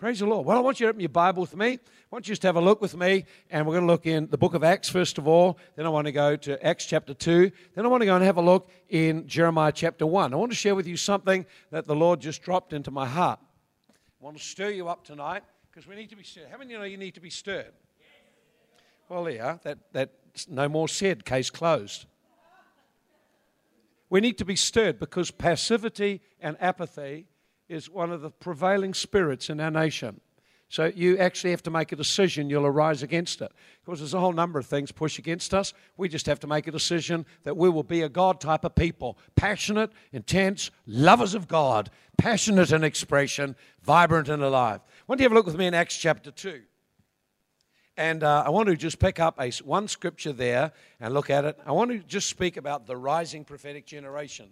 Praise the Lord. Well, I want you to open your Bible with me. I want you just to have a look with me, and we're going to look in the book of Acts first of all. Then I want to go to Acts chapter 2. Then I want to go and have a look in Jeremiah chapter 1. I want to share with you something that the Lord just dropped into my heart. I want to stir you up tonight because we need to be stirred. How many of you know you need to be stirred? Well, yeah, that, that's no more said, case closed. We need to be stirred because passivity and apathy is one of the prevailing spirits in our nation. So you actually have to make a decision. You'll arise against it. Because there's a whole number of things push against us. We just have to make a decision that we will be a God type of people. Passionate, intense, lovers of God, passionate in expression, vibrant and alive. Why don't you have a look with me in Acts chapter 2? And uh, I want to just pick up a, one scripture there and look at it. I want to just speak about the rising prophetic generation.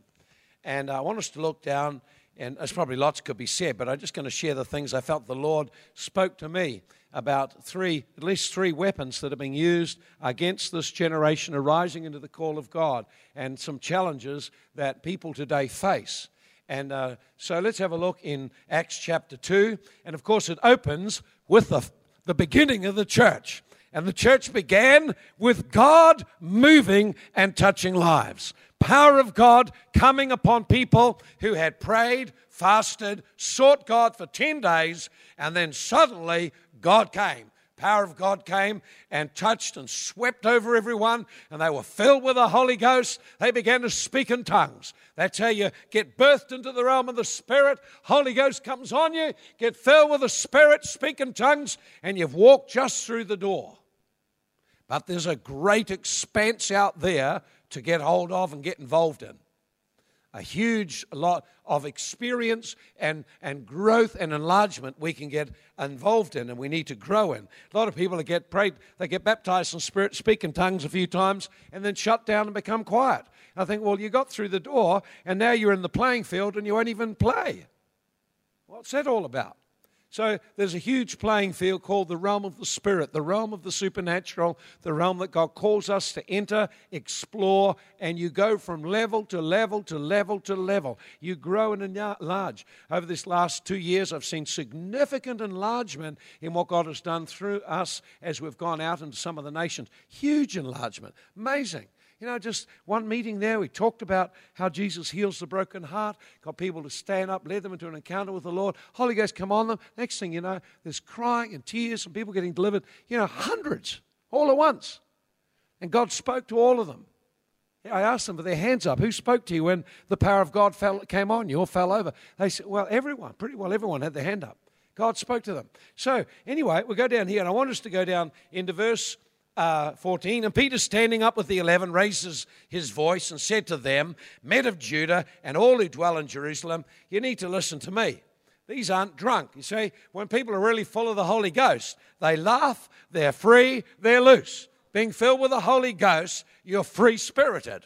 And I want us to look down and there's probably lots could be said, but I'm just going to share the things I felt the Lord spoke to me about three, at least three weapons that are being used against this generation arising into the call of God, and some challenges that people today face. And uh, so let's have a look in Acts chapter 2. And of course, it opens with the, the beginning of the church. And the church began with God moving and touching lives power of God coming upon people who had prayed, fasted, sought God for 10 days, and then suddenly God came. Power of God came and touched and swept over everyone, and they were filled with the Holy Ghost. They began to speak in tongues. That's how you get birthed into the realm of the Spirit. Holy Ghost comes on you, get filled with the Spirit, speak in tongues, and you've walked just through the door. But there's a great expanse out there to get hold of and get involved in. A huge lot of experience and, and growth and enlargement we can get involved in and we need to grow in. A lot of people get prayed, they get baptized in spirit, speak in tongues a few times, and then shut down and become quiet. I think, well, you got through the door and now you're in the playing field and you won't even play. What's that all about? So there's a huge playing field called the realm of the spirit, the realm of the supernatural, the realm that God calls us to enter, explore, and you go from level to level to level to level. You grow and enlarge. Over this last two years, I've seen significant enlargement in what God has done through us as we've gone out into some of the nations. Huge enlargement. Amazing. You know, just one meeting there, we talked about how Jesus heals the broken heart, got people to stand up, led them into an encounter with the Lord. Holy Ghost come on them. Next thing you know, there's crying and tears and people getting delivered. You know, hundreds all at once. And God spoke to all of them. I asked them with their hands up, who spoke to you when the power of God fell, came on you or fell over? They said, well, everyone, pretty well everyone had their hand up. God spoke to them. So, anyway, we'll go down here, and I want us to go down into verse uh, 14. And Peter, standing up with the eleven, raises his voice and said to them, Men of Judah and all who dwell in Jerusalem, you need to listen to me. These aren't drunk. You see, when people are really full of the Holy Ghost, they laugh, they're free, they're loose. Being filled with the Holy Ghost, you're free spirited.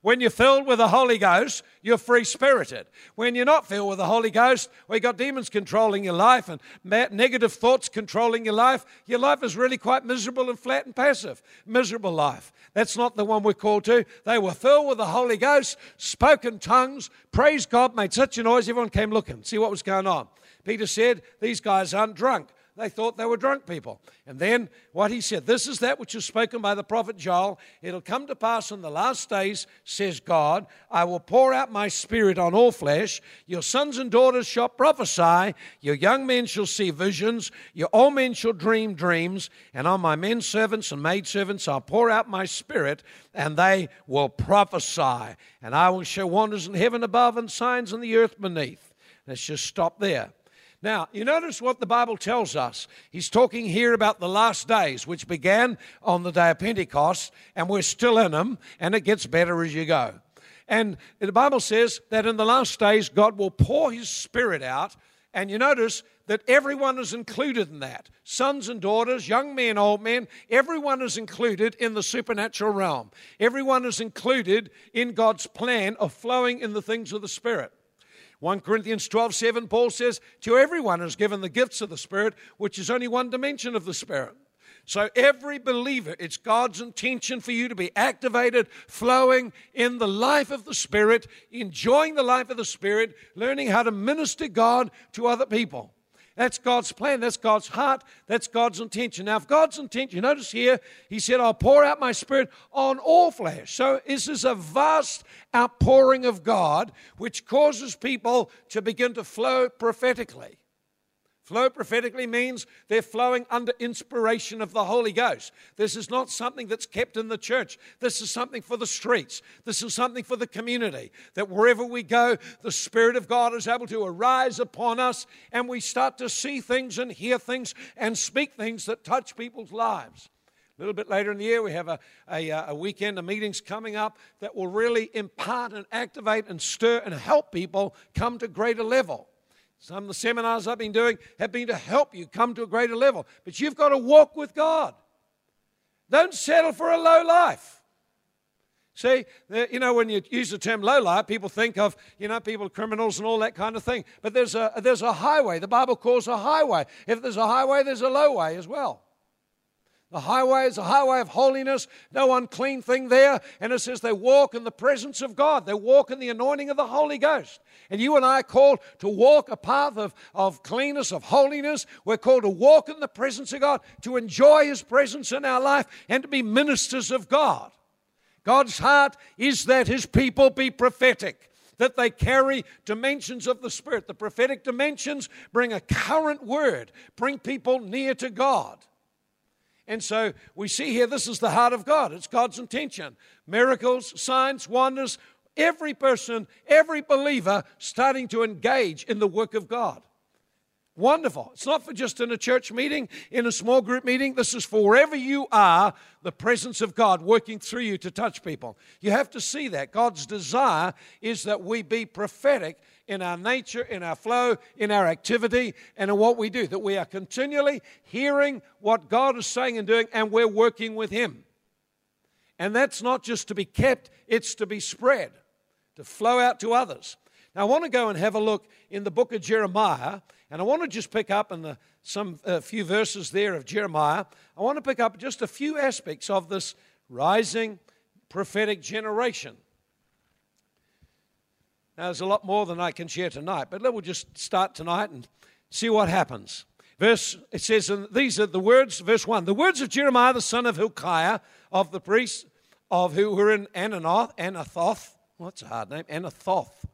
When you're filled with the Holy Ghost, you're free spirited. When you're not filled with the Holy Ghost, we have got demons controlling your life and negative thoughts controlling your life. Your life is really quite miserable and flat and passive. Miserable life. That's not the one we're called to. They were filled with the Holy Ghost, spoken tongues, praised God, made such a noise, everyone came looking, see what was going on. Peter said, These guys aren't drunk. They thought they were drunk people. And then what he said, This is that which is spoken by the prophet Joel. It'll come to pass in the last days, says God, I will pour out my spirit on all flesh. Your sons and daughters shall prophesy. Your young men shall see visions. Your old men shall dream dreams. And on my men servants and maid servants I'll pour out my spirit, and they will prophesy. And I will show wonders in heaven above and signs in the earth beneath. Let's just stop there. Now, you notice what the Bible tells us. He's talking here about the last days, which began on the day of Pentecost, and we're still in them, and it gets better as you go. And the Bible says that in the last days, God will pour His Spirit out, and you notice that everyone is included in that sons and daughters, young men, old men, everyone is included in the supernatural realm. Everyone is included in God's plan of flowing in the things of the Spirit. 1 Corinthians 12 7, Paul says, To everyone is given the gifts of the Spirit, which is only one dimension of the Spirit. So, every believer, it's God's intention for you to be activated, flowing in the life of the Spirit, enjoying the life of the Spirit, learning how to minister God to other people. That's God's plan. That's God's heart. That's God's intention. Now, if God's intention, notice here, He said, I'll pour out my spirit on all flesh. So this is a vast outpouring of God which causes people to begin to flow prophetically. Flow prophetically means they're flowing under inspiration of the Holy Ghost. This is not something that's kept in the church. This is something for the streets. This is something for the community. That wherever we go, the Spirit of God is able to arise upon us and we start to see things and hear things and speak things that touch people's lives. A little bit later in the year, we have a, a, uh, a, weekend of meetings coming up that will really impart and activate and stir and help people come to greater level. Some of the seminars I've been doing have been to help you come to a greater level. But you've got to walk with God. Don't settle for a low life. See, you know, when you use the term low life, people think of, you know, people criminals and all that kind of thing. But there's a, there's a highway. The Bible calls a highway. If there's a highway, there's a low way as well. The highway is a highway of holiness, no unclean thing there. And it says they walk in the presence of God, they walk in the anointing of the Holy Ghost. And you and I are called to walk a path of, of cleanness, of holiness. We're called to walk in the presence of God, to enjoy His presence in our life, and to be ministers of God. God's heart is that His people be prophetic that they carry dimensions of the Spirit. The prophetic dimensions bring a current word, bring people near to God. And so we see here this is the heart of God. It's God's intention. Miracles, signs, wonders, every person, every believer starting to engage in the work of God. Wonderful. It's not for just in a church meeting, in a small group meeting. This is for wherever you are, the presence of God working through you to touch people. You have to see that. God's desire is that we be prophetic in our nature, in our flow, in our activity, and in what we do. That we are continually hearing what God is saying and doing, and we're working with Him. And that's not just to be kept, it's to be spread, to flow out to others. Now, I want to go and have a look in the book of Jeremiah, and I want to just pick up in the, some a few verses there of Jeremiah. I want to pick up just a few aspects of this rising prophetic generation. Now, there's a lot more than I can share tonight, but we'll just start tonight and see what happens. Verse, it says, and these are the words, verse 1 the words of Jeremiah the son of Hilkiah, of the priests of who were in Ananoth, Anathoth, what's a hard name? Anathoth,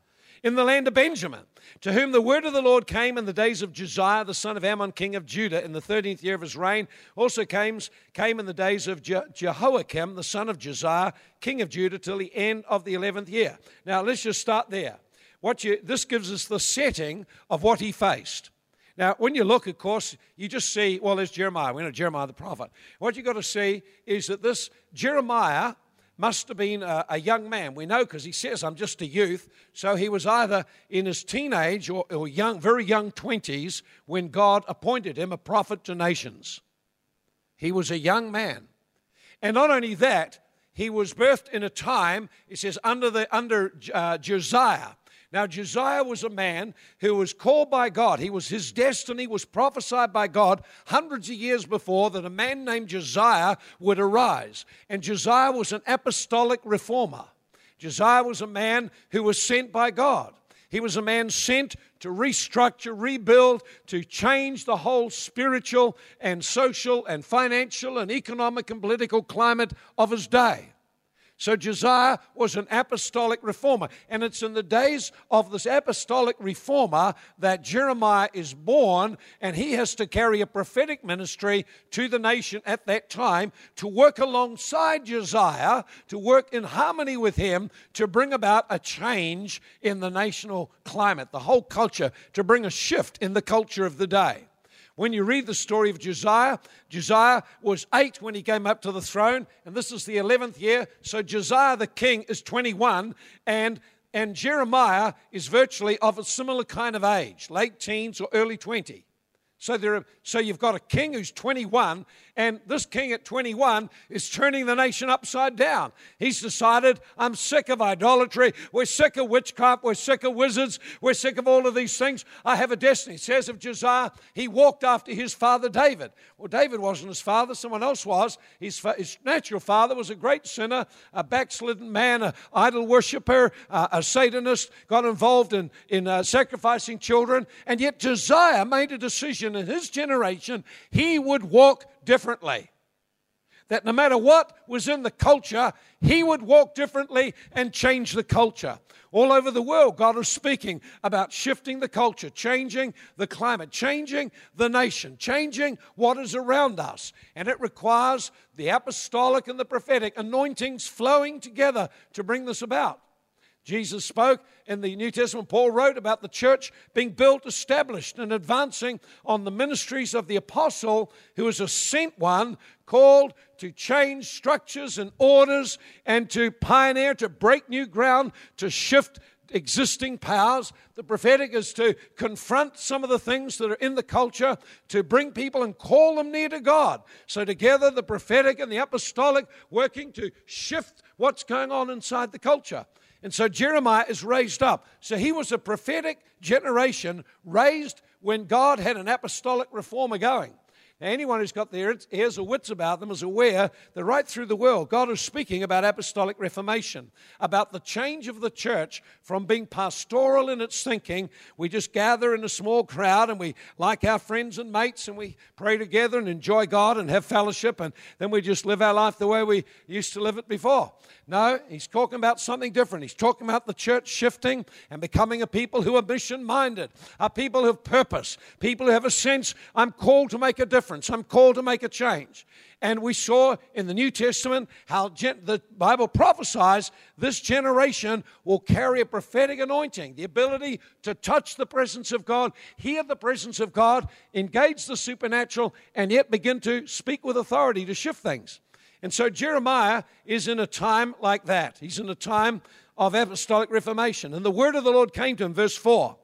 in the land of Benjamin, to whom the word of the Lord came in the days of Josiah, the son of Amon, king of Judah, in the 13th year of his reign. Also came, came in the days of Je- Jehoiakim, the son of Josiah, king of Judah, till the end of the 11th year. Now, let's just start there. What you, this gives us the setting of what he faced. Now, when you look, of course, you just see, well, there's Jeremiah. We know Jeremiah the prophet. What you've got to see is that this Jeremiah must have been a, a young man. We know because he says, I'm just a youth. So he was either in his teenage or, or young, very young 20s when God appointed him a prophet to nations. He was a young man. And not only that, he was birthed in a time, it says, under, the, under uh, Josiah. Now, Josiah was a man who was called by God. He was his destiny was prophesied by God hundreds of years before that a man named Josiah would arise. And Josiah was an apostolic reformer. Josiah was a man who was sent by God. He was a man sent to restructure, rebuild, to change the whole spiritual and social and financial and economic and political climate of his day. So Josiah was an apostolic reformer. And it's in the days of this apostolic reformer that Jeremiah is born, and he has to carry a prophetic ministry to the nation at that time to work alongside Josiah, to work in harmony with him, to bring about a change in the national climate, the whole culture, to bring a shift in the culture of the day. When you read the story of Josiah, Josiah was eight when he came up to the throne, and this is the 11th year. So Josiah the king is 21, and, and Jeremiah is virtually of a similar kind of age, late teens or early 20. So, there are, so you've got a king who's 21, and this king at 21 is turning the nation upside down. He's decided, I'm sick of idolatry. We're sick of witchcraft. We're sick of wizards. We're sick of all of these things. I have a destiny. It says of Josiah, he walked after his father David. Well, David wasn't his father, someone else was. His, his natural father was a great sinner, a backslidden man, an idol worshiper, uh, a Satanist, got involved in, in uh, sacrificing children. And yet Josiah made a decision in his generation, he would walk differently. That no matter what was in the culture, he would walk differently and change the culture. All over the world, God is speaking about shifting the culture, changing the climate, changing the nation, changing what is around us. And it requires the apostolic and the prophetic anointings flowing together to bring this about. Jesus spoke in the New Testament. Paul wrote about the church being built, established, and advancing on the ministries of the apostle, who was a sent one called to change structures and orders and to pioneer, to break new ground, to shift existing powers. The prophetic is to confront some of the things that are in the culture, to bring people and call them near to God. So, together, the prophetic and the apostolic working to shift what's going on inside the culture. And so Jeremiah is raised up. So he was a prophetic generation raised when God had an apostolic reformer going. Now, anyone who's got their ears or wits about them is aware that right through the world, God is speaking about apostolic reformation, about the change of the church from being pastoral in its thinking. We just gather in a small crowd and we like our friends and mates and we pray together and enjoy God and have fellowship and then we just live our life the way we used to live it before. No, he's talking about something different. He's talking about the church shifting and becoming a people who are mission minded, a people who have purpose, people who have a sense, I'm called to make a difference, I'm called to make a change. And we saw in the New Testament how gen- the Bible prophesies this generation will carry a prophetic anointing, the ability to touch the presence of God, hear the presence of God, engage the supernatural, and yet begin to speak with authority to shift things. And so Jeremiah is in a time like that. He's in a time of apostolic reformation. And the word of the Lord came to him, verse 4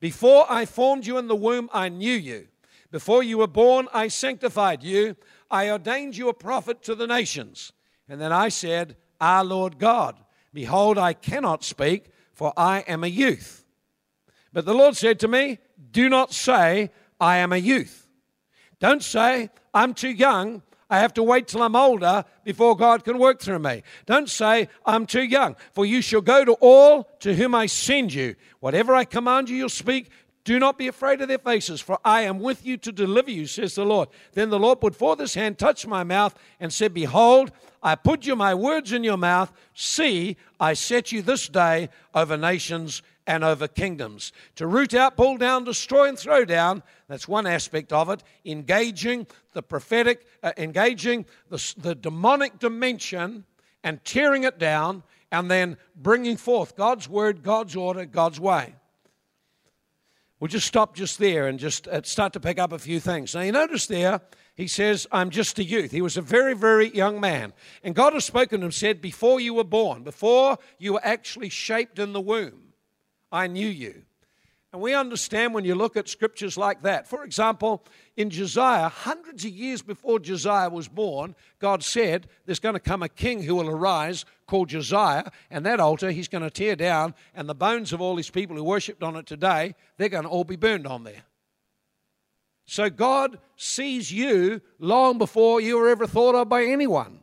Before I formed you in the womb, I knew you. Before you were born, I sanctified you. I ordained you a prophet to the nations. And then I said, Our Lord God, behold, I cannot speak, for I am a youth. But the Lord said to me, Do not say, I am a youth. Don't say, I'm too young I have to wait till I'm older before God can work through me. Don't say, I'm too young, for you shall go to all to whom I send you. Whatever I command you, you'll speak. Do not be afraid of their faces, for I am with you to deliver you, says the Lord. Then the Lord put forth his hand, touched my mouth, and said, Behold, I put you my words in your mouth. See, I set you this day over nations and over kingdoms. To root out, pull down, destroy, and throw down. That's one aspect of it. Engaging the prophetic, uh, engaging the, the demonic dimension and tearing it down, and then bringing forth God's word, God's order, God's way. We'll just stop just there and just uh, start to pick up a few things. Now, you notice there, he says, I'm just a youth. He was a very, very young man. And God has spoken to him, said, Before you were born, before you were actually shaped in the womb, I knew you. And we understand when you look at scriptures like that. For example, in Josiah, hundreds of years before Josiah was born, God said, There's going to come a king who will arise called Josiah, and that altar he's going to tear down, and the bones of all these people who worshipped on it today, they're going to all be burned on there. So God sees you long before you were ever thought of by anyone.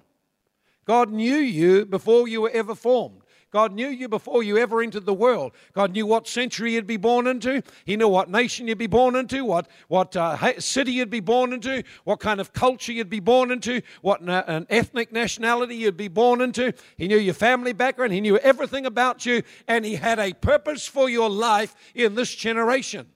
God knew you before you were ever formed. God knew you before you ever entered the world. God knew what century you'd be born into. He knew what nation you'd be born into, what, what uh, city you'd be born into, what kind of culture you'd be born into, what na- an ethnic nationality you'd be born into. He knew your family background. He knew everything about you, and He had a purpose for your life in this generation.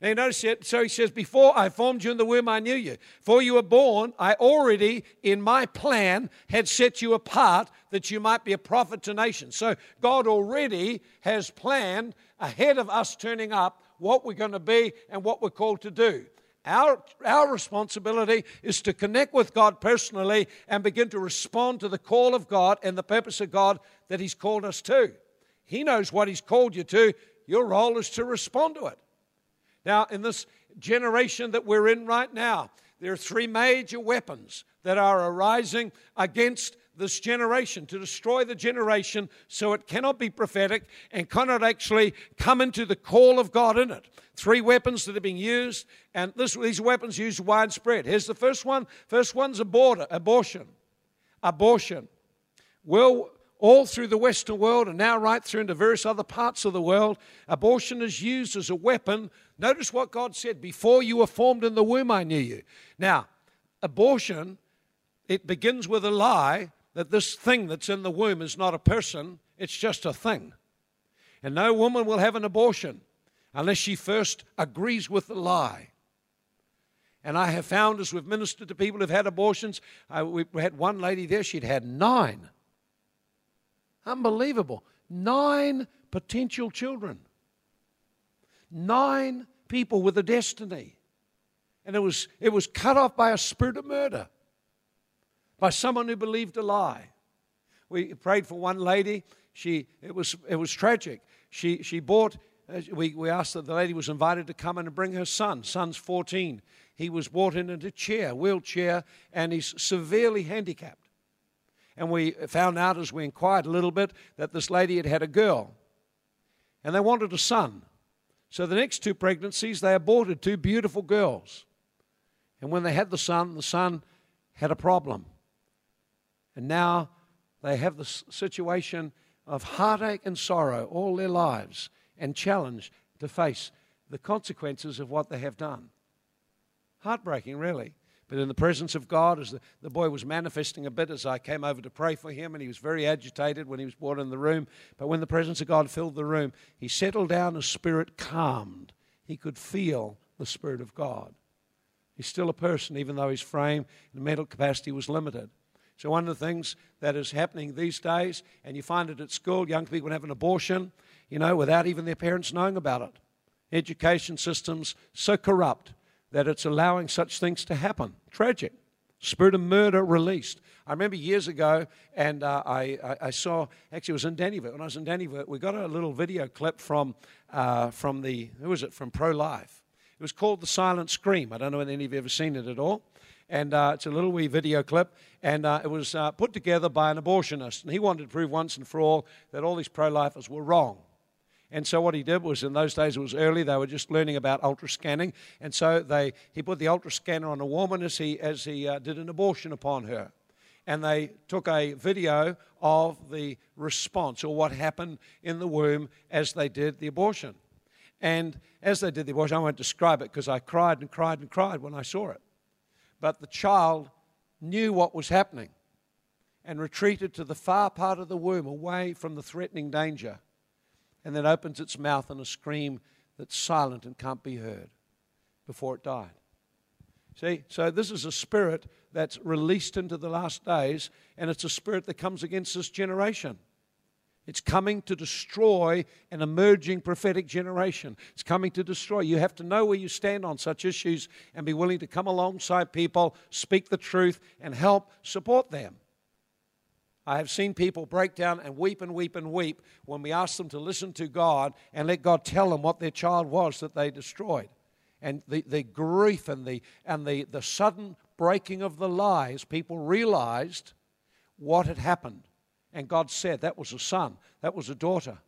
Now notice it. So he says, Before I formed you in the womb, I knew you. Before you were born, I already, in my plan, had set you apart that you might be a prophet to nations. So God already has planned ahead of us turning up what we're going to be and what we're called to do. Our, our responsibility is to connect with God personally and begin to respond to the call of God and the purpose of God that He's called us to. He knows what He's called you to. Your role is to respond to it. Now, in this, generation that we're in right now, there are three major weapons that are arising against this generation, to destroy the generation so it cannot be prophetic and cannot actually come into the call of God in it. Three weapons that are being used, and this, these weapons used widespread. Here's the first one. First one's abortion. Abortion. Abortion. Well, all through the Western world and now right through into various other parts of the world, abortion is used as a weapon. Notice what God said before you were formed in the womb, I knew you. Now, abortion, it begins with a lie that this thing that's in the womb is not a person, it's just a thing. And no woman will have an abortion unless she first agrees with the lie. And I have found as we've ministered to people who've had abortions, uh, we had one lady there, she'd had nine. Unbelievable. Nine potential children. Nine people with a destiny. And it was, it was cut off by a spirit of murder by someone who believed a lie. We prayed for one lady. She, it, was, it was tragic. She, she bought, uh, we, we asked that the lady was invited to come in and bring her son. Son's 14. He was brought in in a chair, wheelchair, and he's severely handicapped. And we found out as we inquired a little bit that this lady had had a girl. And they wanted a son. So the next two pregnancies, they aborted two beautiful girls. And when they had the son, the son had a problem. And now they have the situation of heartache and sorrow all their lives and challenge to face the consequences of what they have done. Heartbreaking, really. But in the presence of God, as the, the boy was manifesting a bit as I came over to pray for him, and he was very agitated when he was brought in the room. But when the presence of God filled the room, he settled down, his spirit calmed. He could feel the Spirit of God. He's still a person, even though his frame and mental capacity was limited. So, one of the things that is happening these days, and you find it at school, young people have an abortion, you know, without even their parents knowing about it. Education systems so corrupt that it's allowing such things to happen. Tragic. Spirit of murder released. I remember years ago, and uh, I, I, saw, actually, it was in Dannyville. When I was in Dannyville, we got a little video clip from, uh, from the, who was it, from Pro Life. It was called The Silent Scream. I don't know whether any of you have ever seen it at all and uh, it's a little wee video clip, and uh, it was uh, put together by an abortionist, and he wanted to prove once and for all that all these pro-lifers were wrong. And so what he did was, in those days it was early, they were just learning about ultra scanning, and so they he put the ultra scanner on a woman as he as he uh, did an abortion upon her, and they took a video of the response or what happened in the womb as they did the abortion. And as they did the abortion, I won't describe it because I cried and cried and cried when I saw it. But the child knew what was happening and retreated to the far part of the womb, away from the threatening danger, and then opens its mouth in a scream that's silent and can't be heard before it died. See, so this is a spirit that's released into the last days, and it's a spirit that comes against this generation. It's coming to destroy an emerging prophetic generation. It's coming to destroy. You have to know where you stand on such issues and be willing to come alongside people, speak the truth, and help support them. I have seen people break down and weep and weep and weep when we ask them to listen to God and let God tell them what their child was that they destroyed. And the, the grief and, the, and the, the sudden breaking of the lies, people realized what had happened. And God said that was a son, that was a daughter.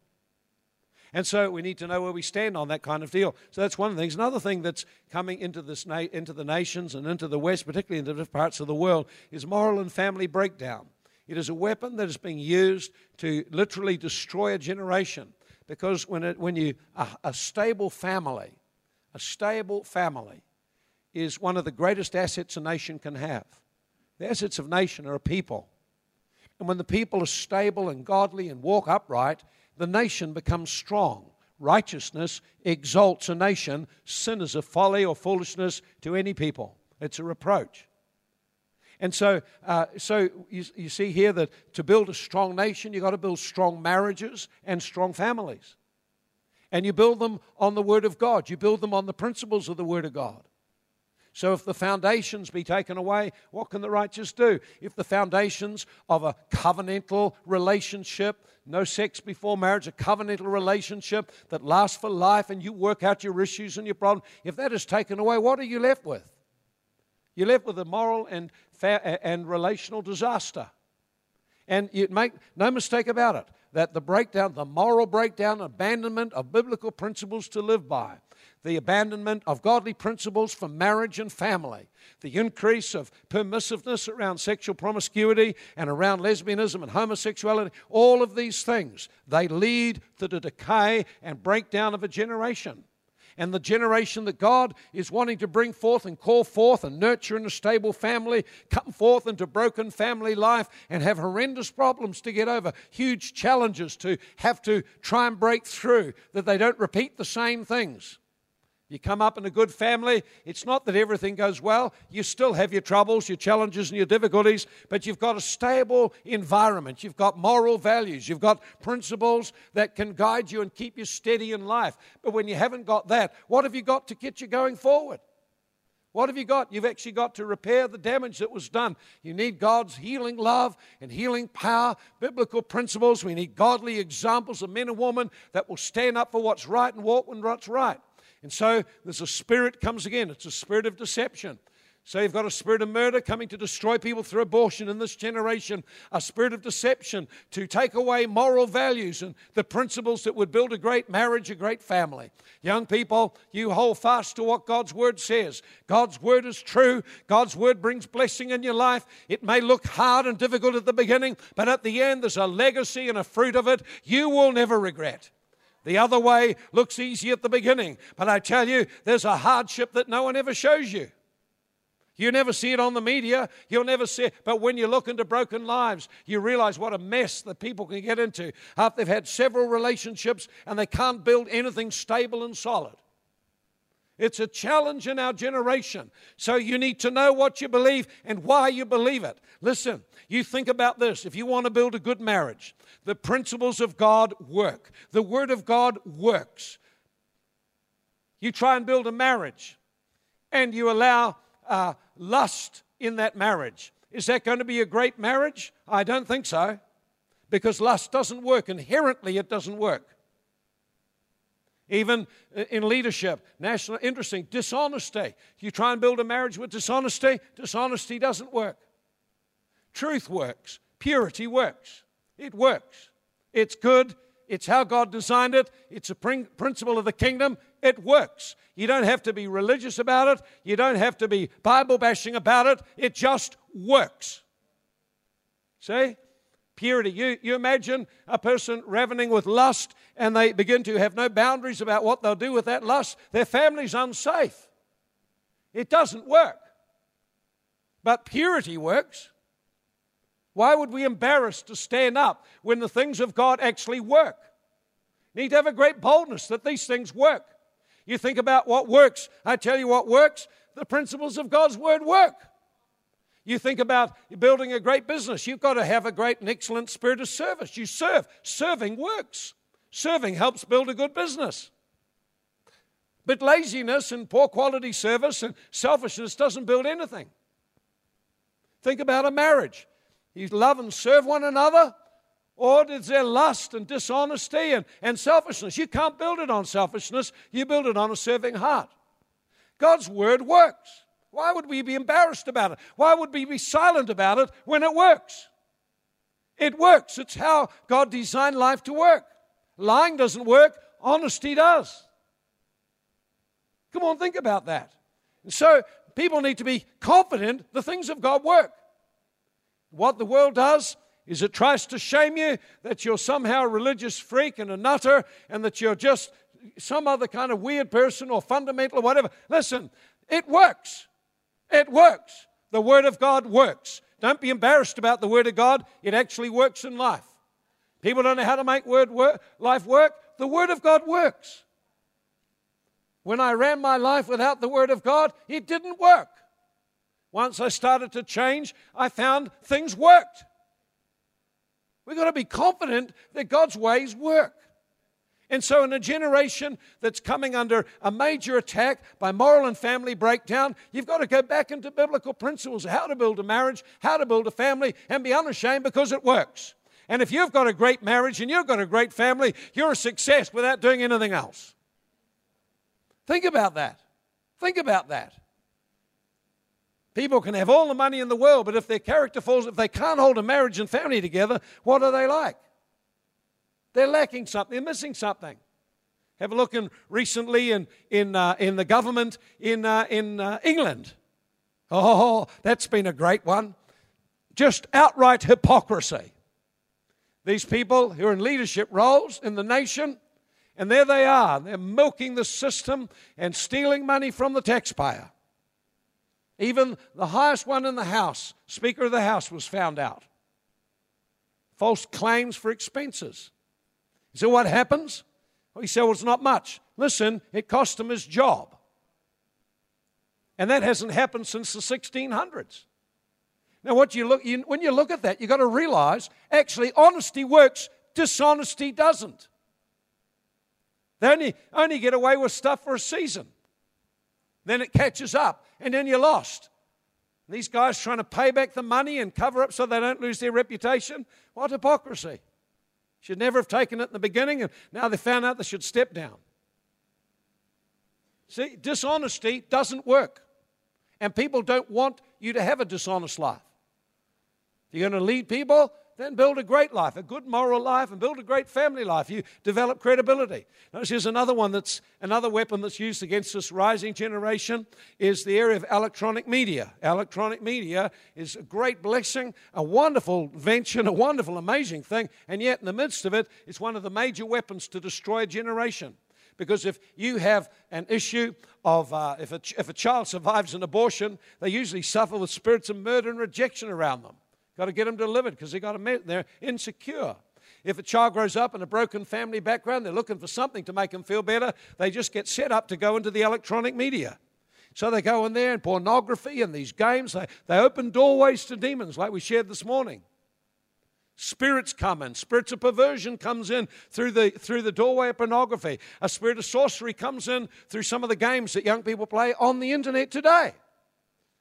And so we need to know where we stand on that kind of deal. So that's one of the things. Another thing that's coming into, this na- into the nations and into the West, particularly into different parts of the world, is moral and family breakdown. It is a weapon that is being used to literally destroy a generation. Because when, it, when you, a, a stable family, a stable family is one of the greatest assets a nation can have. The assets of nation are a people. And when the people are stable and godly and walk upright, the nation becomes strong. Righteousness exalts a nation. Sin is a folly or foolishness to any people, it's a reproach. And so, uh, so you, you see here that to build a strong nation, you've got to build strong marriages and strong families. And you build them on the Word of God, you build them on the principles of the Word of God. So, if the foundations be taken away, what can the righteous do? If the foundations of a covenantal relationship, no sex before marriage, a covenantal relationship that lasts for life, and you work out your issues and your problems, if that is taken away, what are you left with? You're left with a moral and, and relational disaster. And you make no mistake about it that the breakdown, the moral breakdown, abandonment of biblical principles to live by, the abandonment of godly principles for marriage and family, the increase of permissiveness around sexual promiscuity and around lesbianism and homosexuality, all of these things, they lead to the decay and breakdown of a generation and the generation that God is wanting to bring forth and call forth and nurture in a stable family come forth into broken family life and have horrendous problems to get over, huge challenges to have to try and break through, that they don't repeat the same things. You come up in a good family. It's not that everything goes well. You still have your troubles, your challenges, and your difficulties, but you've got a stable environment. You've got moral values. You've got principles that can guide you and keep you steady in life. But when you haven't got that, what have you got to get you going forward? What have you got? You've actually got to repair the damage that was done. You need God's healing love and healing power, biblical principles. We need godly examples of men and women that will stand up for what's right and walk when what's right. And so there's a spirit comes again. It's a spirit of deception. So you've got a spirit of murder coming to destroy people through abortion in this generation, a spirit of deception to take away moral values and the principles that would build a great marriage, a great family. Young people, you hold fast to what God's word says. God's word is true. God's word brings blessing in your life. It may look hard and difficult at the beginning, but at the end, there's a legacy and a fruit of it you will never regret. The other way looks easy at the beginning, but I tell you, there's a hardship that no one ever shows you. You never see it on the media. You'll never see it. But when you look into broken lives, you realize what a mess that people can get into after they've had several relationships and they can't build anything stable and solid. It's a challenge in our generation. So you need to know what you believe and why you believe it. Listen, you think about this. If you want to build a good marriage, the principles of God work, the Word of God works. You try and build a marriage and you allow uh, lust in that marriage. Is that going to be a great marriage? I don't think so. Because lust doesn't work. Inherently, it doesn't work. Even in leadership, national, interesting, dishonesty. You try and build a marriage with dishonesty, dishonesty doesn't work. Truth works, purity works. It works. It's good. It's how God designed it. It's a principle of the kingdom. It works. You don't have to be religious about it. You don't have to be Bible bashing about it. It just works. See? Purity. You, you imagine a person ravening with lust and they begin to have no boundaries about what they'll do with that lust. Their family's unsafe. It doesn't work. But purity works. Why would we embarrass to stand up when the things of God actually work? You need to have a great boldness that these things work. You think about what works. I tell you what works. The principles of God's word work. You think about building a great business. You've got to have a great and excellent spirit of service. You serve. Serving works. Serving helps build a good business. But laziness and poor quality service and selfishness doesn't build anything. Think about a marriage. You love and serve one another? Or is there lust and dishonesty and, and selfishness? You can't build it on selfishness, you build it on a serving heart. God's word works. Why would we be embarrassed about it? Why would we be silent about it when it works? It works. It's how God designed life to work. Lying doesn't work, honesty does. Come on, think about that. And so people need to be confident the things of God work. What the world does is it tries to shame you that you're somehow a religious freak and a nutter and that you're just some other kind of weird person or fundamental or whatever. Listen, it works. It works. The Word of God works. Don't be embarrassed about the Word of God. It actually works in life. People don't know how to make word work, life work. The Word of God works. When I ran my life without the Word of God, it didn't work. Once I started to change, I found things worked. We've got to be confident that God's ways work. And so, in a generation that's coming under a major attack by moral and family breakdown, you've got to go back into biblical principles how to build a marriage, how to build a family, and be unashamed because it works. And if you've got a great marriage and you've got a great family, you're a success without doing anything else. Think about that. Think about that. People can have all the money in the world, but if their character falls, if they can't hold a marriage and family together, what are they like? They're lacking something, they're missing something. Have a look in recently in, in, uh, in the government in, uh, in uh, England. Oh, that's been a great one. Just outright hypocrisy. These people who are in leadership roles in the nation, and there they are. They're milking the system and stealing money from the taxpayer. Even the highest one in the House, Speaker of the House, was found out. False claims for expenses. So what happens? Well, he said, Well, it's not much. Listen, it cost him his job. And that hasn't happened since the 1600s. Now, what you look, you, when you look at that, you've got to realize actually honesty works, dishonesty doesn't. They only, only get away with stuff for a season. Then it catches up, and then you're lost. These guys trying to pay back the money and cover up so they don't lose their reputation. What hypocrisy. Should never have taken it in the beginning, and now they found out they should step down. See, dishonesty doesn't work. And people don't want you to have a dishonest life. If you're going to lead people, then build a great life, a good moral life, and build a great family life. You develop credibility. Notice here's another one that's another weapon that's used against this rising generation is the area of electronic media. Electronic media is a great blessing, a wonderful invention, a wonderful, amazing thing, and yet in the midst of it, it's one of the major weapons to destroy a generation. Because if you have an issue of, uh, if, a, if a child survives an abortion, they usually suffer with spirits of murder and rejection around them. Got to get them delivered because they got to they're insecure. If a child grows up in a broken family background, they're looking for something to make them feel better. They just get set up to go into the electronic media. So they go in there and pornography and these games. They, they open doorways to demons, like we shared this morning. Spirits come in. Spirits of perversion comes in through the, through the doorway of pornography. A spirit of sorcery comes in through some of the games that young people play on the internet today.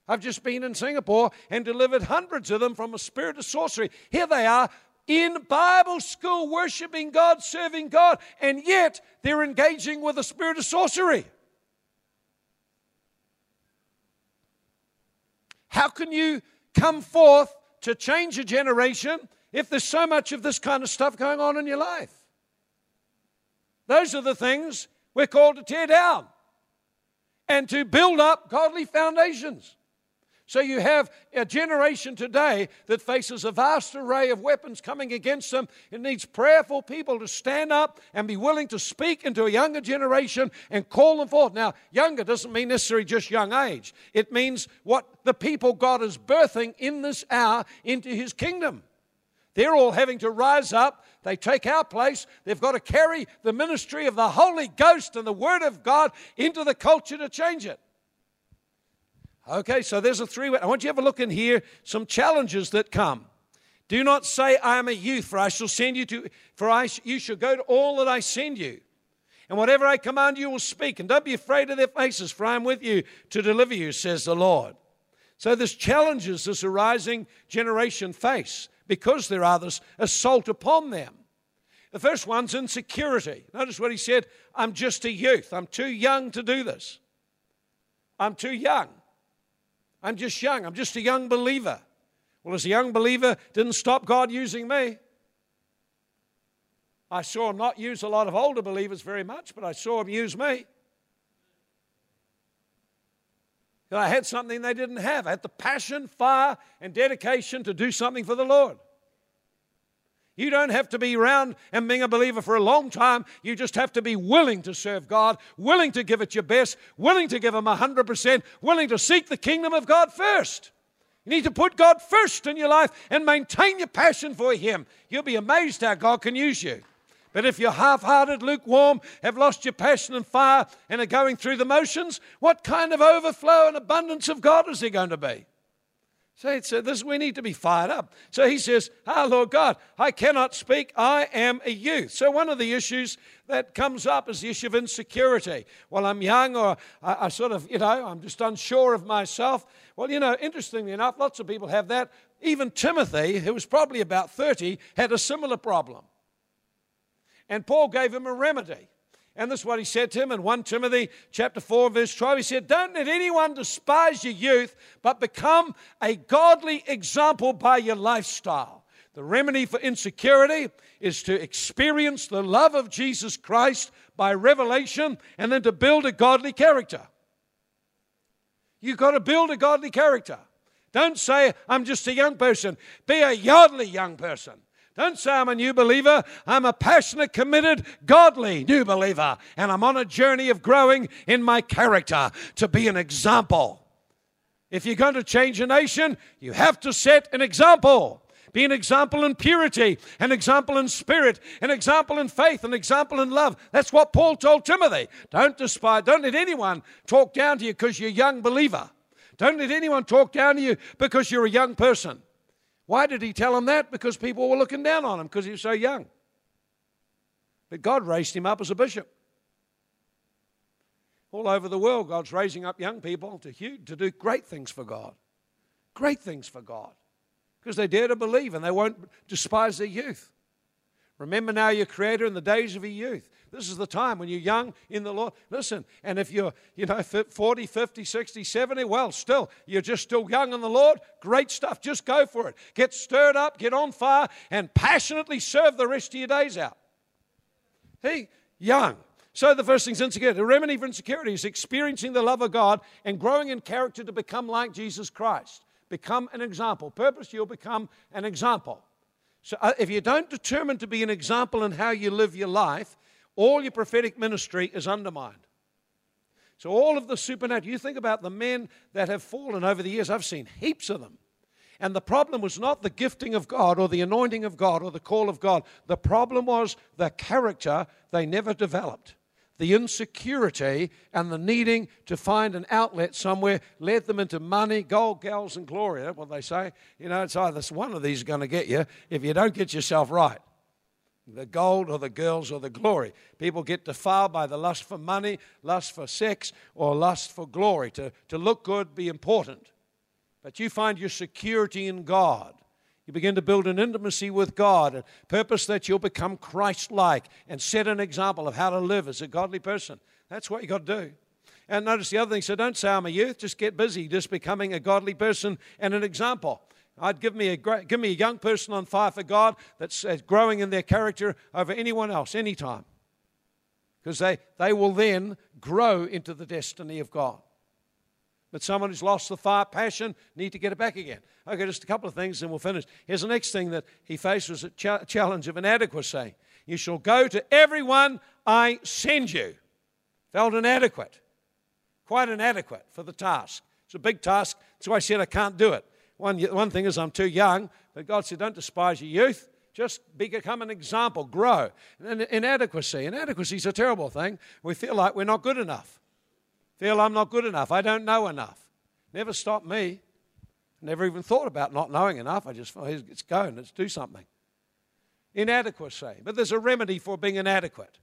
I've just been in Singapore and delivered hundreds of them from a spirit of sorcery. Here they are in Bible school, worshiping God, serving God, and yet they're engaging with a spirit of sorcery. How can you come forth to change a generation if there's so much of this kind of stuff going on in your life? Those are the things we're called to tear down and to build up godly foundations. So you have a generation today that faces a vast array of weapons coming against them. It needs prayerful people to stand up and be willing to speak into a younger generation and call them forth. Now, younger doesn't mean necessarily just young age, it means what the people God is birthing in this hour into his kingdom. They're all having to rise up. They take our place. They've got to carry the ministry of the Holy Ghost and the Word of God into the culture to change it. Okay, so there's a three way. I want you to have a look in here, some challenges that come. Do not say, I am a youth, for I shall send you to, for I, you shall go to all that I send you. And whatever I command you will speak. And don't be afraid of their faces, for I am with you to deliver you, says the Lord. So there's challenges this arising generation face because there are this assault upon them. The first one's insecurity. Notice what he said I'm just a youth. I'm too young to do this. I'm too young. I'm just young. I'm just a young believer. Well, as a young believer, didn't stop God using me. I saw him not use a lot of older believers very much, but I saw him use me. And I had something they didn't have. I had the passion, fire, and dedication to do something for the Lord. You don't have to be around and being a believer for a long time. You just have to be willing to serve God, willing to give it your best, willing to give Him 100%, willing to seek the kingdom of God first. You need to put God first in your life and maintain your passion for Him. You'll be amazed how God can use you. But if you're half hearted, lukewarm, have lost your passion and fire, and are going through the motions, what kind of overflow and abundance of God is there going to be? So, so this we need to be fired up. So he says, Ah, Lord God, I cannot speak. I am a youth. So one of the issues that comes up is the issue of insecurity. Well, I'm young, or I, I sort of, you know, I'm just unsure of myself. Well, you know, interestingly enough, lots of people have that. Even Timothy, who was probably about 30, had a similar problem. And Paul gave him a remedy. And this is what he said to him in 1 Timothy chapter 4, verse 12. He said, Don't let anyone despise your youth, but become a godly example by your lifestyle. The remedy for insecurity is to experience the love of Jesus Christ by revelation and then to build a godly character. You've got to build a godly character. Don't say, I'm just a young person. Be a godly young person. Don't say I'm a new believer. I'm a passionate, committed, godly new believer. And I'm on a journey of growing in my character to be an example. If you're going to change a nation, you have to set an example. Be an example in purity, an example in spirit, an example in faith, an example in love. That's what Paul told Timothy. Don't despise, don't let anyone talk down to you because you're a young believer. Don't let anyone talk down to you because you're a young person. Why did he tell him that? Because people were looking down on him because he was so young. But God raised him up as a bishop. All over the world, God's raising up young people to, to do great things for God. Great things for God. Because they dare to believe and they won't despise their youth. Remember now your Creator in the days of your youth. This is the time when you're young in the Lord. Listen, and if you're, you know, 40, 50, 60, 70, well, still, you're just still young in the Lord, great stuff. Just go for it. Get stirred up, get on fire, and passionately serve the rest of your days out. Hey, young. So the first thing's insecurity. The remedy for insecurity is experiencing the love of God and growing in character to become like Jesus Christ. Become an example. Purpose, you'll become an example. So uh, if you don't determine to be an example in how you live your life, all your prophetic ministry is undermined. So all of the supernatural, you think about the men that have fallen over the years, I've seen heaps of them. And the problem was not the gifting of God or the anointing of God or the call of God. The problem was the character they never developed the insecurity and the needing to find an outlet somewhere led them into money, gold, gals, and glory. That's what they say. You know, it's either one of these going to get you if you don't get yourself right. The gold or the girls or the glory. People get defiled by the lust for money, lust for sex, or lust for glory. To, to look good, be important. But you find your security in God. You begin to build an intimacy with God, a purpose that you'll become Christ like and set an example of how to live as a godly person. That's what you got to do. And notice the other thing so don't say I'm a youth, just get busy, just becoming a godly person and an example. I'd give me a give me a young person on fire for God that's uh, growing in their character over anyone else, anytime. Because they, they will then grow into the destiny of God. But someone who's lost the fire, passion, need to get it back again. Okay, just a couple of things, and we'll finish. Here's the next thing that he faced was a ch- challenge of inadequacy. You shall go to everyone I send you. Felt inadequate, quite inadequate for the task. It's a big task. That's why I said I can't do it. One, one thing is I'm too young, but God said, don't despise your youth. Just become an example, grow. And inadequacy. Inadequacy is a terrible thing. We feel like we're not good enough feel I'm not good enough. I don't know enough. Never stopped me. Never even thought about not knowing enough. I just thought, let's go let's do something. Inadequacy. But there's a remedy for being inadequate.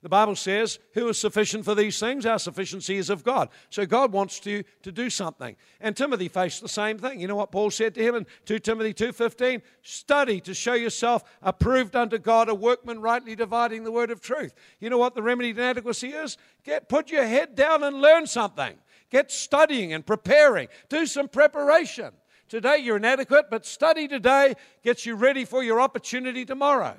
The Bible says, Who is sufficient for these things? Our sufficiency is of God. So God wants to, to do something. And Timothy faced the same thing. You know what Paul said to him in 2 Timothy 2.15? Study to show yourself approved unto God, a workman rightly dividing the word of truth. You know what the remedy to inadequacy is? Get put your head down and learn something. Get studying and preparing. Do some preparation. Today you're inadequate, but study today gets you ready for your opportunity tomorrow.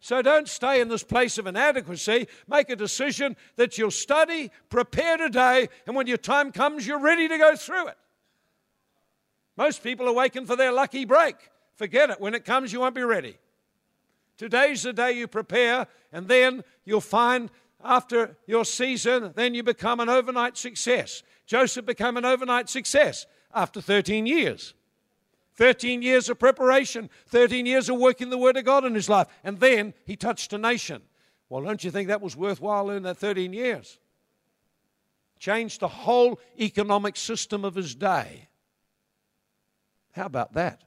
So don't stay in this place of inadequacy. Make a decision that you'll study, prepare today, and when your time comes, you're ready to go through it. Most people waiting for their lucky break. Forget it. When it comes, you won't be ready. Today's the day you prepare, and then you'll find after your season, then you become an overnight success. Joseph became an overnight success after 13 years. 13 years of preparation, 13 years of working the Word of God in his life, and then he touched a nation. Well, don't you think that was worthwhile in that 13 years? Changed the whole economic system of his day. How about that?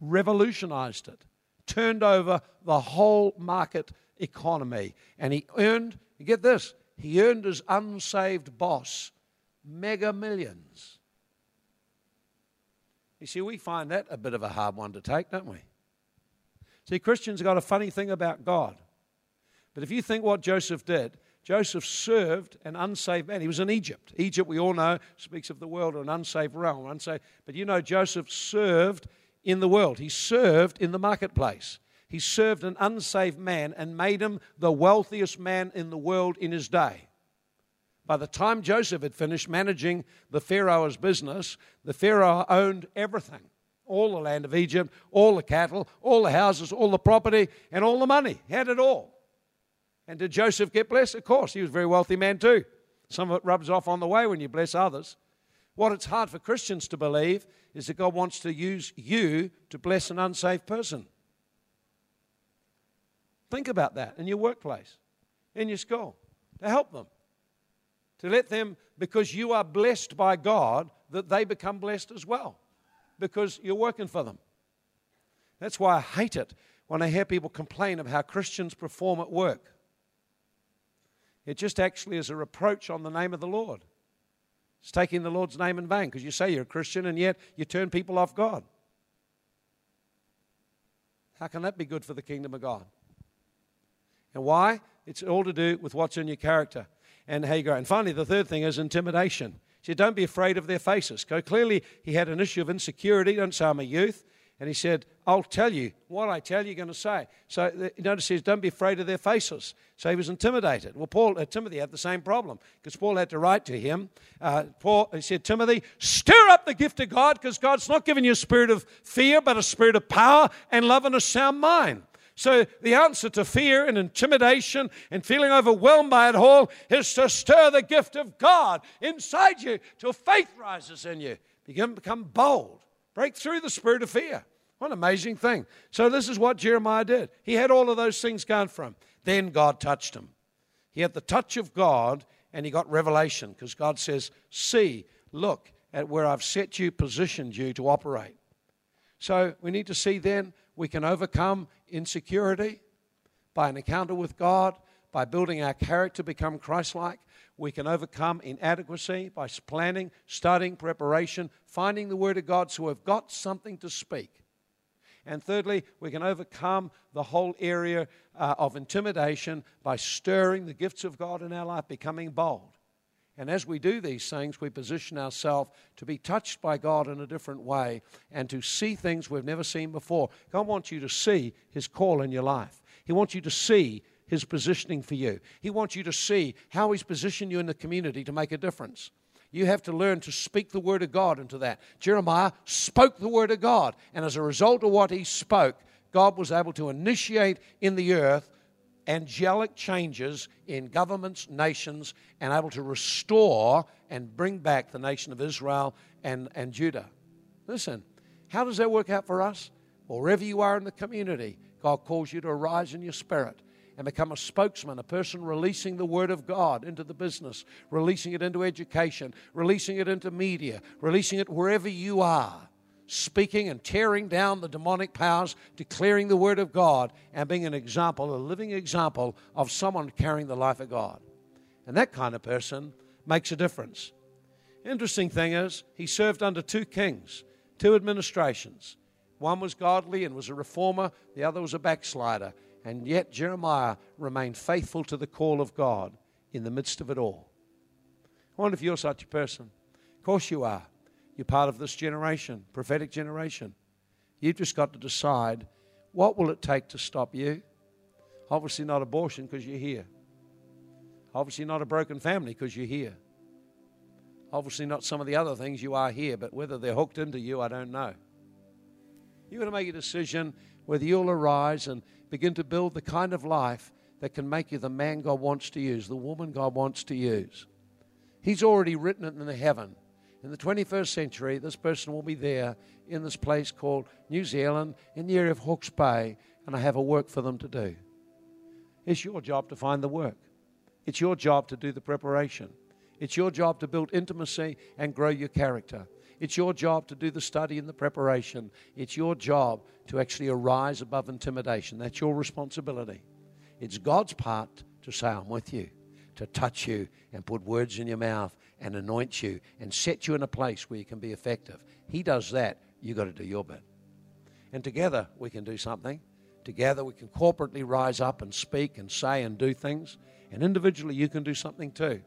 Revolutionized it, turned over the whole market economy, and he earned, you get this, he earned his unsaved boss mega millions. You see, we find that a bit of a hard one to take, don't we? See, Christians got a funny thing about God. But if you think what Joseph did, Joseph served an unsaved man. He was in Egypt. Egypt, we all know, speaks of the world or an unsaved realm. Unsaved. But you know, Joseph served in the world. He served in the marketplace. He served an unsaved man and made him the wealthiest man in the world in his day. By the time Joseph had finished managing the Pharaoh's business, the Pharaoh owned everything all the land of Egypt, all the cattle, all the houses, all the property, and all the money. He had it all. And did Joseph get blessed? Of course, he was a very wealthy man too. Some of it rubs off on the way when you bless others. What it's hard for Christians to believe is that God wants to use you to bless an unsaved person. Think about that in your workplace, in your school, to help them. To let them, because you are blessed by God, that they become blessed as well, because you're working for them. That's why I hate it when I hear people complain of how Christians perform at work. It just actually is a reproach on the name of the Lord. It's taking the Lord's name in vain because you say you're a Christian and yet you turn people off God. How can that be good for the kingdom of God? And why? It's all to do with what's in your character and how you go. And finally, the third thing is intimidation. He said, Don't be afraid of their faces. So clearly, he had an issue of insecurity. Don't say I'm a youth. And he said, I'll tell you. What I tell you, you're going to say. So notice he says, don't be afraid of their faces. So he was intimidated. Well, Paul, uh, Timothy had the same problem because Paul had to write to him. Uh, Paul, he said, Timothy, stir up the gift of God because God's not giving you a spirit of fear, but a spirit of power and love and a sound mind. So, the answer to fear and intimidation and feeling overwhelmed by it all is to stir the gift of God inside you till faith rises in you. Begin become bold. Break through the spirit of fear. What an amazing thing. So, this is what Jeremiah did. He had all of those things going for him. Then God touched him. He had the touch of God and he got revelation because God says, See, look at where I've set you, positioned you to operate. So, we need to see then we can overcome insecurity by an encounter with God, by building our character, become Christ like. We can overcome inadequacy by planning, studying, preparation, finding the Word of God so we've got something to speak. And thirdly, we can overcome the whole area uh, of intimidation by stirring the gifts of God in our life, becoming bold. And as we do these things, we position ourselves to be touched by God in a different way and to see things we've never seen before. God wants you to see His call in your life, He wants you to see His positioning for you, He wants you to see how He's positioned you in the community to make a difference. You have to learn to speak the word of God into that. Jeremiah spoke the word of God, and as a result of what he spoke, God was able to initiate in the earth angelic changes in governments, nations, and able to restore and bring back the nation of Israel and, and Judah. Listen, how does that work out for us? wherever you are in the community, God calls you to arise in your spirit and become a spokesman, a person releasing the word of God into the business, releasing it into education, releasing it into media, releasing it wherever you are speaking and tearing down the demonic powers, declaring the word of God, and being an example, a living example of someone carrying the life of God. And that kind of person makes a difference. Interesting thing is, he served under two kings, two administrations. One was godly and was a reformer, the other was a backslider. And yet Jeremiah remained faithful to the call of God in the midst of it all. I wonder if you're such a person. Of course you are. You're part of this generation, prophetic generation. You've just got to decide what will it take to stop you? Obviously not abortion because you're here. Obviously not a broken family because you're here. Obviously not some of the other things you are here, but whether they're hooked into you, I don't know. You've got to make a decision whether you'll arise and begin to build the kind of life that can make you the man God wants to use, the woman God wants to use. He's already written it in the heaven. In the 21st century, this person will be there in this place called New Zealand in the area of Hawke's Bay, and I have a work for them to do. It's your job to find the work, it's your job to do the preparation, it's your job to build intimacy and grow your character. It's your job to do the study and the preparation. It's your job to actually arise above intimidation. That's your responsibility. It's God's part to say, I'm with you, to touch you and put words in your mouth and anoint you and set you in a place where you can be effective. He does that. You've got to do your bit. And together we can do something. Together we can corporately rise up and speak and say and do things. And individually you can do something too.